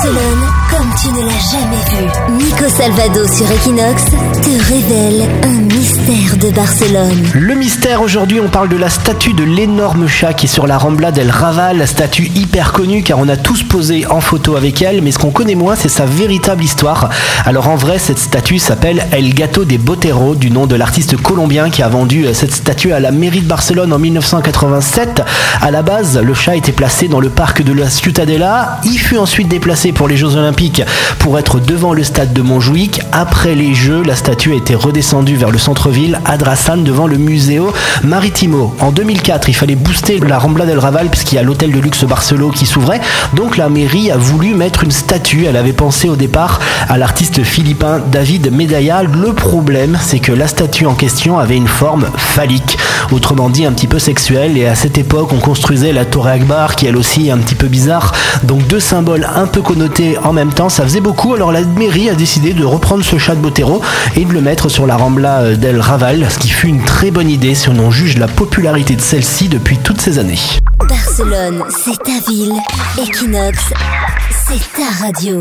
Barcelone comme tu ne l'as jamais vu. Nico Salvado sur Equinox te révèle un de. Le mystère aujourd'hui, on parle de la statue de l'énorme chat qui est sur la Rambla del Raval, la statue hyper connue car on a tous posé en photo avec elle, mais ce qu'on connaît moins, c'est sa véritable histoire. Alors en vrai, cette statue s'appelle El Gato de Botero, du nom de l'artiste colombien qui a vendu euh, cette statue à la mairie de Barcelone en 1987. À la base, le chat était placé dans le parc de la Ciutadella. Il fut ensuite déplacé pour les Jeux Olympiques pour être devant le stade de Montjuic. Après les Jeux, la statue a été redescendue vers le centre-ville, à Drasan, devant le Museo Maritimo. En 2004, il fallait booster la Rambla del Raval puisqu'il y a l'hôtel de luxe Barcelo qui s'ouvrait. Donc la mairie a voulu mettre une statue. Elle avait pensé au départ à l'artiste philippin David Medaya. Le problème, c'est que la statue en question avait une forme phallique, autrement dit un petit peu sexuelle. Et à cette époque, on construisait la Torre Akbar qui elle aussi est un petit peu bizarre. Donc deux symboles un peu connotés en même temps, ça faisait beaucoup. Alors la mairie a décidé de reprendre ce chat de Botero et de le mettre sur la Rambla del Raval, ce qui fut une très bonne idée si on en juge la popularité de celle-ci depuis toutes ces années. Barcelone, c'est ta ville. Equinox, c'est ta radio.